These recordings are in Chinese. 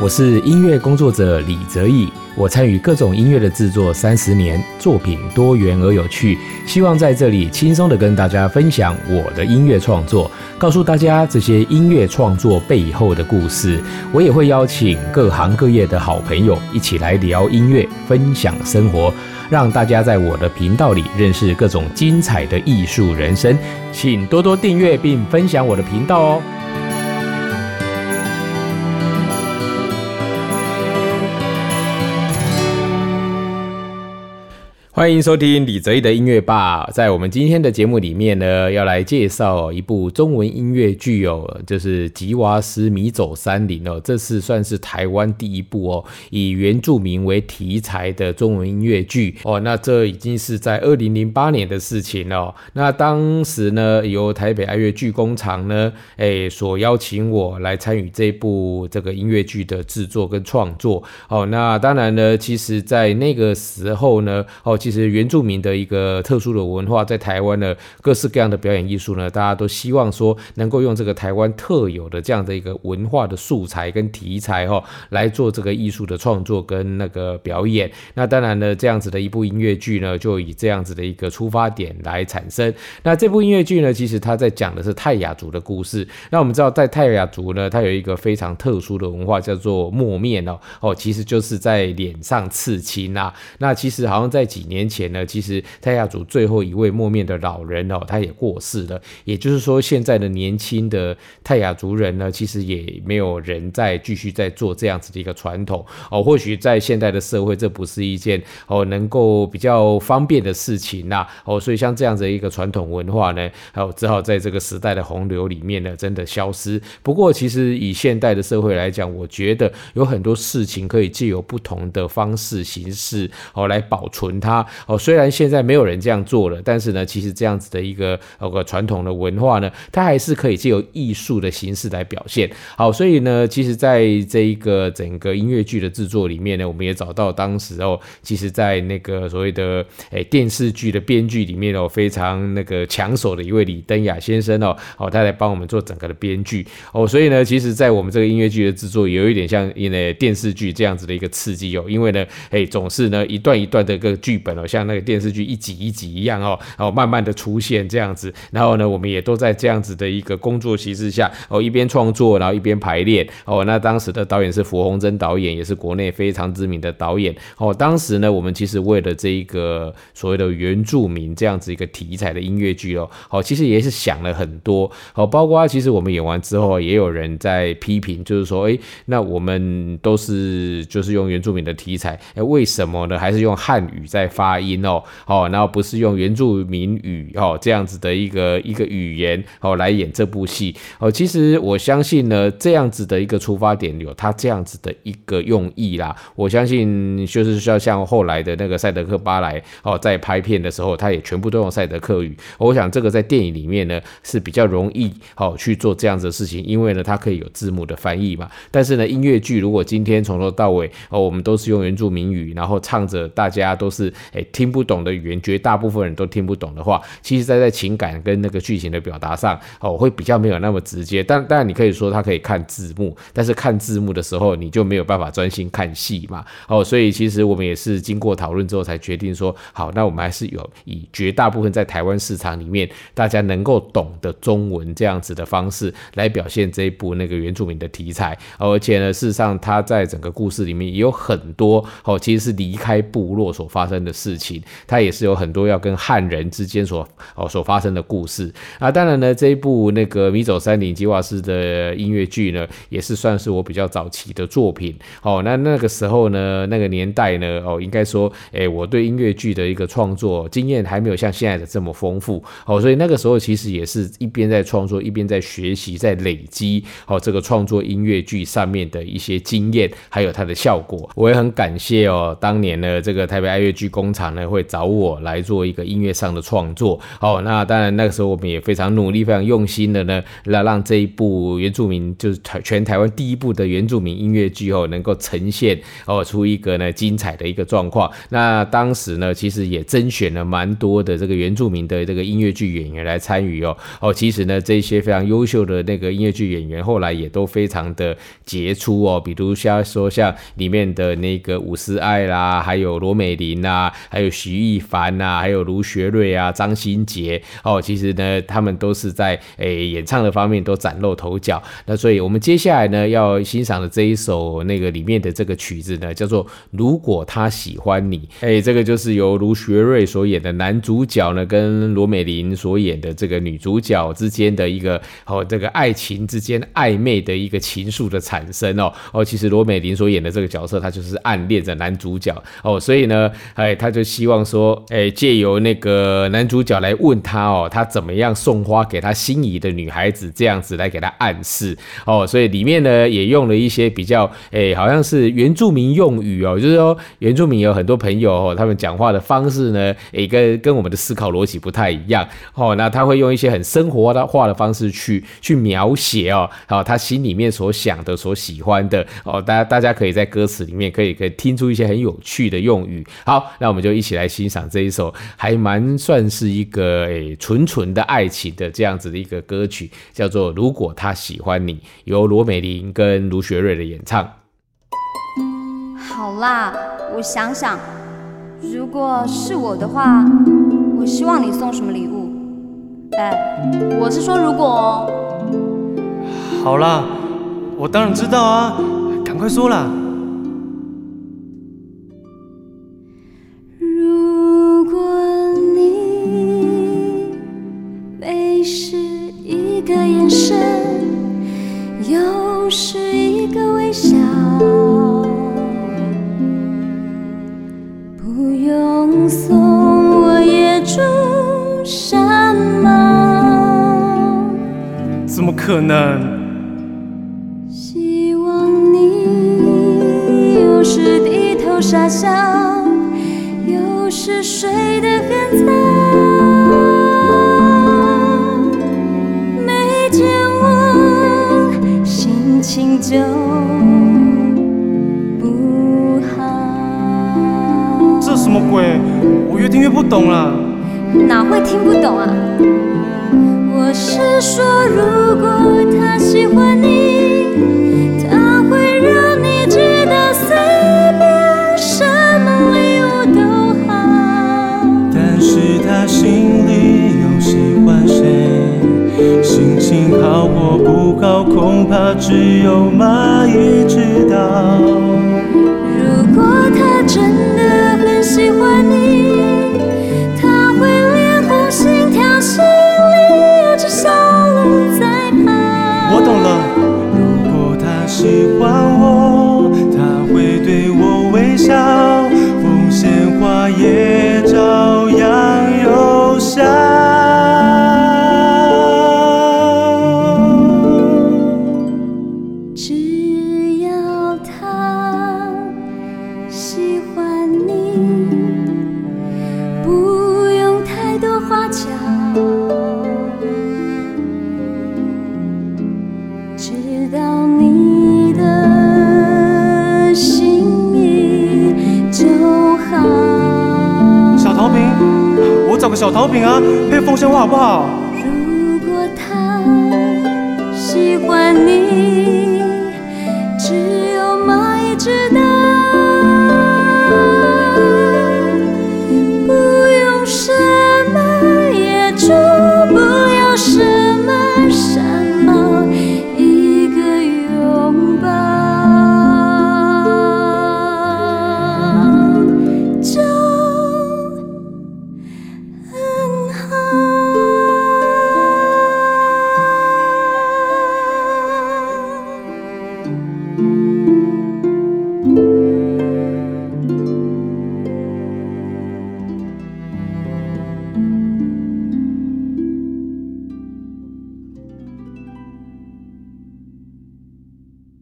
我是音乐工作者李泽义，我参与各种音乐的制作三十年，作品多元而有趣，希望在这里轻松的跟大家分享我的音乐创作，告诉大家这些音乐创作背后的故事。我也会邀请各行各业的好朋友一起来聊音乐，分享生活，让大家在我的频道里认识各种精彩的艺术人生。请多多订阅并分享我的频道哦。欢迎收听李泽毅的音乐吧。在我们今天的节目里面呢，要来介绍一部中文音乐剧哦，就是《吉娃斯迷走山林》哦。这是算是台湾第一部哦，以原住民为题材的中文音乐剧哦。那这已经是在二零零八年的事情了。那当时呢，由台北爱乐剧工厂呢，哎，所邀请我来参与这部这个音乐剧的制作跟创作哦。那当然呢，其实在那个时候呢，哦。其实原住民的一个特殊的文化，在台湾的各式各样的表演艺术呢，大家都希望说能够用这个台湾特有的这样的一个文化的素材跟题材哈，来做这个艺术的创作跟那个表演。那当然呢，这样子的一部音乐剧呢，就以这样子的一个出发点来产生。那这部音乐剧呢，其实它在讲的是泰雅族的故事。那我们知道，在泰雅族呢，它有一个非常特殊的文化，叫做墨面哦哦，其实就是在脸上刺青啊。那其实好像在几年。年前呢，其实泰雅族最后一位墨面的老人哦，他也过世了。也就是说，现在的年轻的泰雅族人呢，其实也没有人在继续在做这样子的一个传统哦。或许在现代的社会，这不是一件哦能够比较方便的事情呐哦。所以像这样子的一个传统文化呢，哦只好在这个时代的洪流里面呢，真的消失。不过，其实以现代的社会来讲，我觉得有很多事情可以借由不同的方式形式哦来保存它。哦，虽然现在没有人这样做了，但是呢，其实这样子的一个呃个传统的文化呢，它还是可以借由艺术的形式来表现。好，所以呢，其实在这一个整个音乐剧的制作里面呢，我们也找到当时哦，其实在那个所谓的诶电视剧的编剧里面哦，非常那个抢手的一位李登雅先生哦，哦，他来帮我们做整个的编剧哦，所以呢，其实，在我们这个音乐剧的制作，有一点像因为电视剧这样子的一个刺激哦，因为呢，诶，总是呢一段一段的一个剧本。哦像那个电视剧一集一集一样哦，然后慢慢的出现这样子，然后呢，我们也都在这样子的一个工作形式下哦，一边创作，然后一边排练哦。那当时的导演是符鸿珍导演，也是国内非常知名的导演哦。当时呢，我们其实为了这一个所谓的原住民这样子一个题材的音乐剧哦，哦，其实也是想了很多哦，包括其实我们演完之后，也有人在批评，就是说，哎，那我们都是就是用原住民的题材，哎，为什么呢？还是用汉语在发？音哦，哦，然后不是用原住民语哦这样子的一个一个语言哦来演这部戏哦，其实我相信呢，这样子的一个出发点有他这样子的一个用意啦。我相信就是像像后来的那个赛德克巴莱哦，在拍片的时候，他也全部都用赛德克语。我想这个在电影里面呢是比较容易哦去做这样子的事情，因为呢它可以有字幕的翻译嘛。但是呢音乐剧如果今天从头到尾哦我们都是用原住民语，然后唱着大家都是。听不懂的语言，绝大部分人都听不懂的话，其实在在情感跟那个剧情的表达上，哦，会比较没有那么直接。但当然，你可以说他可以看字幕，但是看字幕的时候，你就没有办法专心看戏嘛。哦，所以其实我们也是经过讨论之后才决定说，好，那我们还是有以绝大部分在台湾市场里面大家能够懂的中文这样子的方式来表现这一部那个原住民的题材。而且呢，事实上他在整个故事里面也有很多哦，其实是离开部落所发生的事。情，它也是有很多要跟汉人之间所哦所发生的故事啊。当然呢，这一部那个迷走山林吉瓦斯的音乐剧呢，也是算是我比较早期的作品哦。那那个时候呢，那个年代呢，哦，应该说，哎，我对音乐剧的一个创作经验还没有像现在的这么丰富哦。所以那个时候其实也是一边在创作，一边在学习，在累积哦这个创作音乐剧上面的一些经验，还有它的效果。我也很感谢哦，当年呢这个台北爱乐剧工。通常呢会找我来做一个音乐上的创作。哦，那当然那个时候我们也非常努力、非常用心的呢，来让这一部原住民就是台全台湾第一部的原住民音乐剧哦，能够呈现哦出一个呢精彩的一个状况。那当时呢，其实也甄选了蛮多的这个原住民的这个音乐剧演员来参与哦。哦，其实呢，这些非常优秀的那个音乐剧演员后来也都非常的杰出哦。比如像说像里面的那个伍思爱啦，还有罗美玲啊，还有徐艺凡呐，还有卢学瑞啊，张新杰哦，其实呢，他们都是在诶演唱的方面都崭露头角。那所以我们接下来呢要欣赏的这一首那个里面的这个曲子呢，叫做《如果他喜欢你》。哎，这个就是由卢学瑞所演的男主角呢，跟罗美玲所演的这个女主角之间的一个哦，这个爱情之间暧昧的一个情愫的产生哦哦，其实罗美玲所演的这个角色，她就是暗恋着男主角哦，所以呢，哎，他就希望说，哎，借由那个男主角来问他哦，他怎么样送花给他心仪的女孩子，这样子来给他暗示。哦，所以里面呢也用了一些比较哎，好像是原住民用语哦，就是说原住民有很多朋友哦，他们讲话的方式呢，哎，跟跟我们的思考逻辑不太一样。哦，那他会用一些很生活的化的方式去去描写哦，好，他心里面所想的、所喜欢的。哦，大家大家可以在歌词里面可以可以听出一些很有趣的用语。好，那我们我就一起来欣赏这一首还蛮算是一个诶纯纯的爱情的这样子的一个歌曲，叫做《如果他喜欢你》，由罗美玲跟卢学瑞的演唱。好啦，我想想，如果是我的话，我希望你送什么礼物？哎，我是说如果哦。好啦，我当然知道啊，赶快说啦。个眼神，又是一个微笑，不用送我野猪山猫。怎么可能？希望你有时低头傻笑，有时睡得很早。么鬼？我越听越不懂了。哪会听不懂啊？我是说，如果他喜欢你，他会让你知道随便什么礼物都好。但是他心里又喜欢谁？心情好或不好，恐怕只有蚂蚁知道。小桃饼啊，配风鲜花好不好？如果他喜欢你，只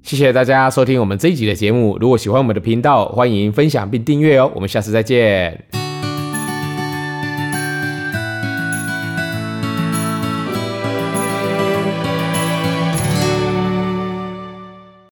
谢谢大家收听我们这一集的节目。如果喜欢我们的频道，欢迎分享并订阅哦。我们下次再见。